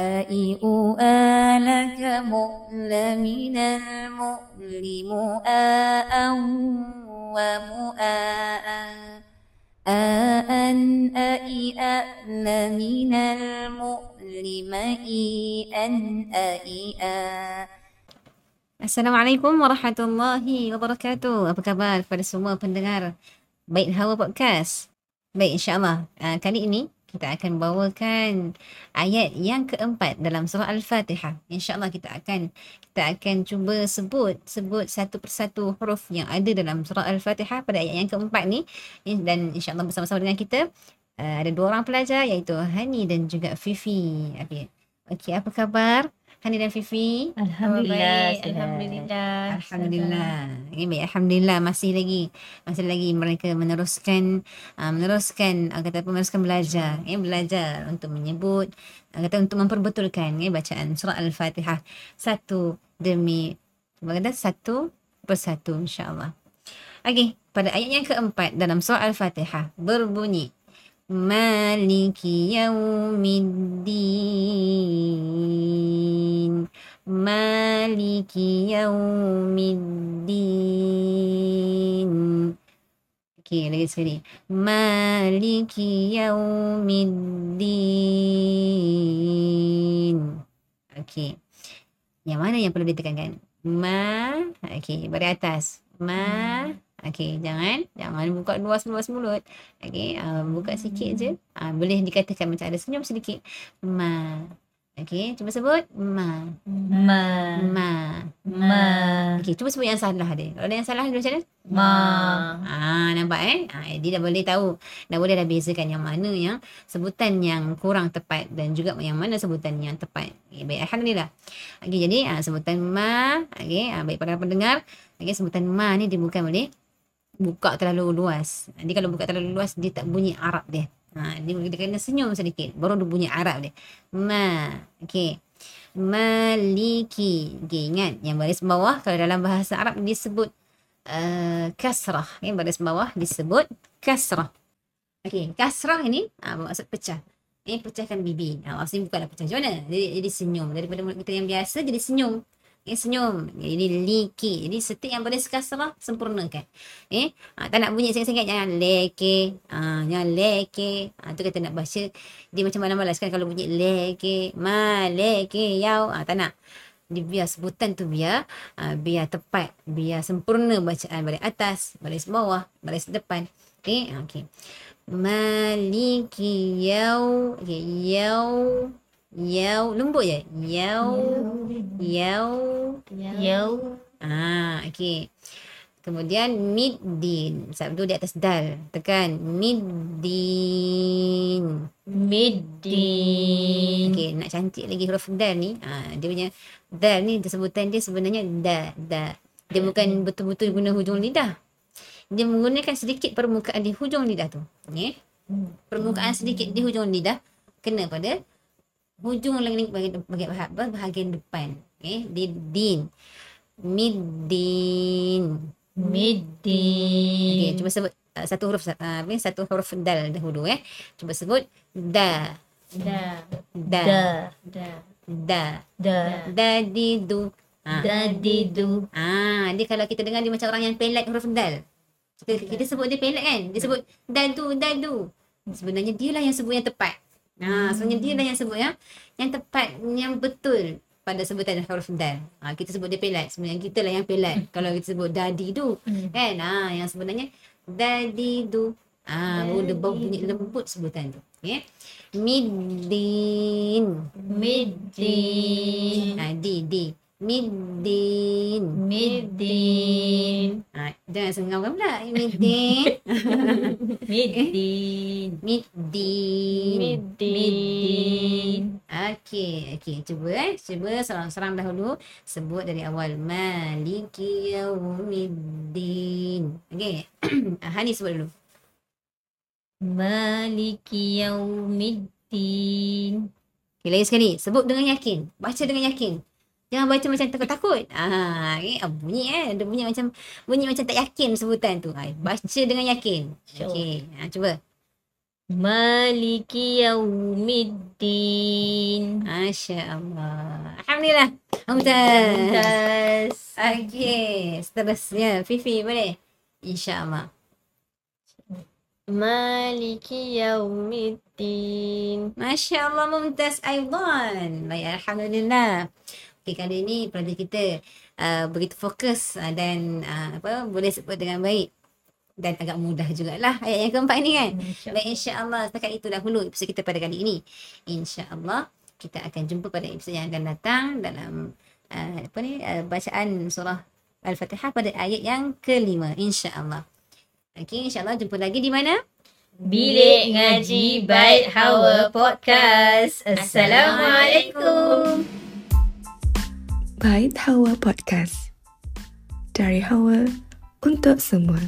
أئ آلك مؤل من المؤلم آء ومؤاء آء أئ أأل من المؤلم إيئا أئئا Assalamualaikum warahmatullahi wabarakatuh. Apa khabar kepada semua pendengar Baik Hawa Podcast? Baik, insyaAllah. Uh, kali ini kita akan bawakan ayat yang keempat dalam surah Al-Fatihah. InsyaAllah kita akan kita akan cuba sebut sebut satu persatu huruf yang ada dalam surah Al-Fatihah pada ayat yang keempat ni. Dan insyaAllah bersama-sama dengan kita uh, ada dua orang pelajar iaitu Hani dan juga Fifi. Okey, okay, apa khabar? Hani dan Fifi. Alhamdulillah. Baik, Alhamdulillah. Alhamdulillah. Okay, baik. Alhamdulillah masih lagi masih lagi mereka meneruskan uh, meneruskan uh, kata apa meneruskan belajar, ya belajar untuk menyebut uh, kata untuk memperbetulkan ya bacaan surah Al-Fatihah satu demi kata satu persatu insya-Allah. Okey, pada ayat yang keempat dalam surah Al-Fatihah berbunyi Maliki yaumiddin Maliki yaumiddin Okey, lagi sekali. Maliki yaumiddin. Okey. Yang mana yang perlu ditekankan? Ma. Okey, pada atas. Ma. Okey, jangan jangan buka luas-luas mulut. Okey, uh, buka sikit je. Uh, boleh dikatakan macam ada senyum sedikit. Ma. Okey, cuba sebut ma. Ma. Ma. Ma. Okey, cuba sebut yang salah dia. Kalau ada yang salah dia macam mana? Ma. Ah, nampak eh? Ah, dia dah boleh tahu. Dah boleh dah bezakan yang mana yang sebutan yang kurang tepat dan juga yang mana sebutan yang tepat. Okay, baik, alhamdulillah. Okey, jadi ah, sebutan ma, okey, ah, baik para pendengar, okey, sebutan ma ni dia bukan boleh buka terlalu luas. Dia kalau buka terlalu luas dia tak bunyi Arab dia. Ha, dia, dia kena senyum sedikit baru dia bunyi Arab dia. Ma. Okey. Maliki. Okey, ingat yang baris bawah kalau dalam bahasa Arab disebut uh, kasrah. Okay, baris bawah disebut kasrah. Okey, kasrah ini uh, maksud pecah. Ini pecahkan bibi. Ha, maksudnya bukanlah pecah. Macam mana? Jadi, jadi senyum. Daripada mulut kita yang biasa jadi senyum. Eh, senyum. Jadi liki. Jadi setiap yang baris kasrah sempurnakan. Eh, ha, tak nak bunyi sangat-sangat jangan leke. Ha, jangan leke. Ha, tu kata nak baca dia macam malas-malas kan kalau bunyi leke, ma leke yau. Ha, tak nak. Dia biar sebutan tu biar uh, biar tepat, biar sempurna bacaan baris atas, baris bawah, baris depan. Okey, okey. Maliki yau, okey, yau Yau, lembut je. Yau, yau, Yau. Ah, okey. Kemudian middin. Sabdu di atas dal. Tekan middin. Middin. Okey, nak cantik lagi huruf dal ni. Ah, dia punya dal ni sebutan dia sebenarnya da, da. Dia bukan betul-betul guna hujung lidah. Dia menggunakan sedikit permukaan di hujung lidah tu. Okey. Permukaan sedikit di hujung lidah kena pada hujung lagi bahagian bahagian, bahagian, bahagian depan. Okey, di din. Middin. Middin. Okey, cuba sebut uh, satu huruf uh, satu huruf dal dahulu eh. Cuba sebut da. Da. Da. Da. Da. Da. Da. Da di du. Ha. Dadidu. Ah, dia kalau kita dengar dia macam orang yang pelat huruf dal. Kita, kita sebut dia pelat kan? Dia sebut dadu dadu. Sebenarnya dia lah yang sebut yang tepat. Ha, sebenarnya dia lah yang sebut yang yang tepat, yang betul pada sebutan huruf dal. Ha, kita sebut dia pelat. Sebenarnya kita lah yang pelat. Kalau kita sebut dadi du. Kan? Ha, yang sebenarnya dadi. Ah, ha, baru dia bau bunyi lembut sebutan tu. Okay. Middin. Middin. Ha, di, di. Middin. Middin. Ha, jangan sengau kan pula. Middin. Middin. Middin. Middin. Okey, okey. Cuba eh. Cuba serang-serang dahulu. Sebut dari awal. Maliki yaumiddin. Okey. Hani sebut dulu. Maliki yaumiddin. Okay, lagi sekali. Sebut dengan yakin. Baca dengan yakin. Jangan baca macam takut-takut. Ah, ah, bunyi eh. Ada bunyi macam bunyi macam tak yakin sebutan tu. Ah, baca dengan yakin. Okey. Ah, cuba. Maliki yaumiddin. Masya Allah. Alhamdulillah. Mumtaz. Mumtaz. Okey. Seterusnya. Fifi boleh? InsyaAllah. Maliki yaumiddin. Masya Allah Mumtaz Aidan. Baik, Alhamdulillah. Okey, kali ini pelajar kita uh, begitu fokus uh, dan uh, apa boleh sebut dengan baik. Dan agak mudah jugalah ayat yang keempat ni kan. Baik, insyaAllah setakat itu dahulu episod kita pada kali ini. InsyaAllah kita akan jumpa pada episod yang akan datang dalam uh, apa ni uh, bacaan surah Al-Fatihah pada ayat yang kelima. InsyaAllah. Okey, insyaAllah jumpa lagi di mana? Bilik Ngaji Baik Hawa Podcast. Assalamualaikum. Bait Hawa Podcast. Dari Hawa untuk semua.